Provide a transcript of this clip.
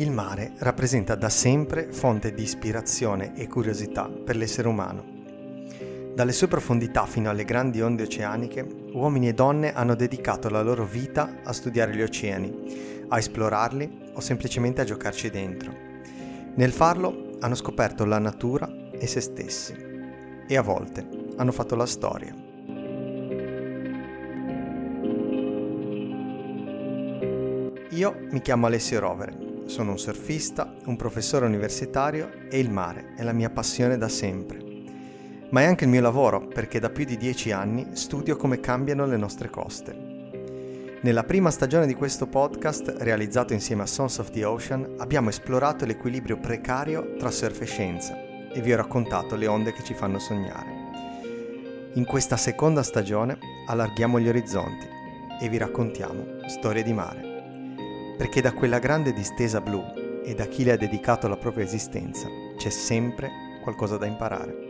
Il mare rappresenta da sempre fonte di ispirazione e curiosità per l'essere umano. Dalle sue profondità fino alle grandi onde oceaniche, uomini e donne hanno dedicato la loro vita a studiare gli oceani, a esplorarli o semplicemente a giocarci dentro. Nel farlo hanno scoperto la natura e se stessi e a volte hanno fatto la storia. Io mi chiamo Alessio Rovere sono un surfista, un professore universitario e il mare è la mia passione da sempre. Ma è anche il mio lavoro perché da più di dieci anni studio come cambiano le nostre coste. Nella prima stagione di questo podcast, realizzato insieme a Sons of the Ocean, abbiamo esplorato l'equilibrio precario tra surf e scienza e vi ho raccontato le onde che ci fanno sognare. In questa seconda stagione allarghiamo gli orizzonti e vi raccontiamo storie di mare perché da quella grande distesa blu e da chi le ha dedicato la propria esistenza c'è sempre qualcosa da imparare.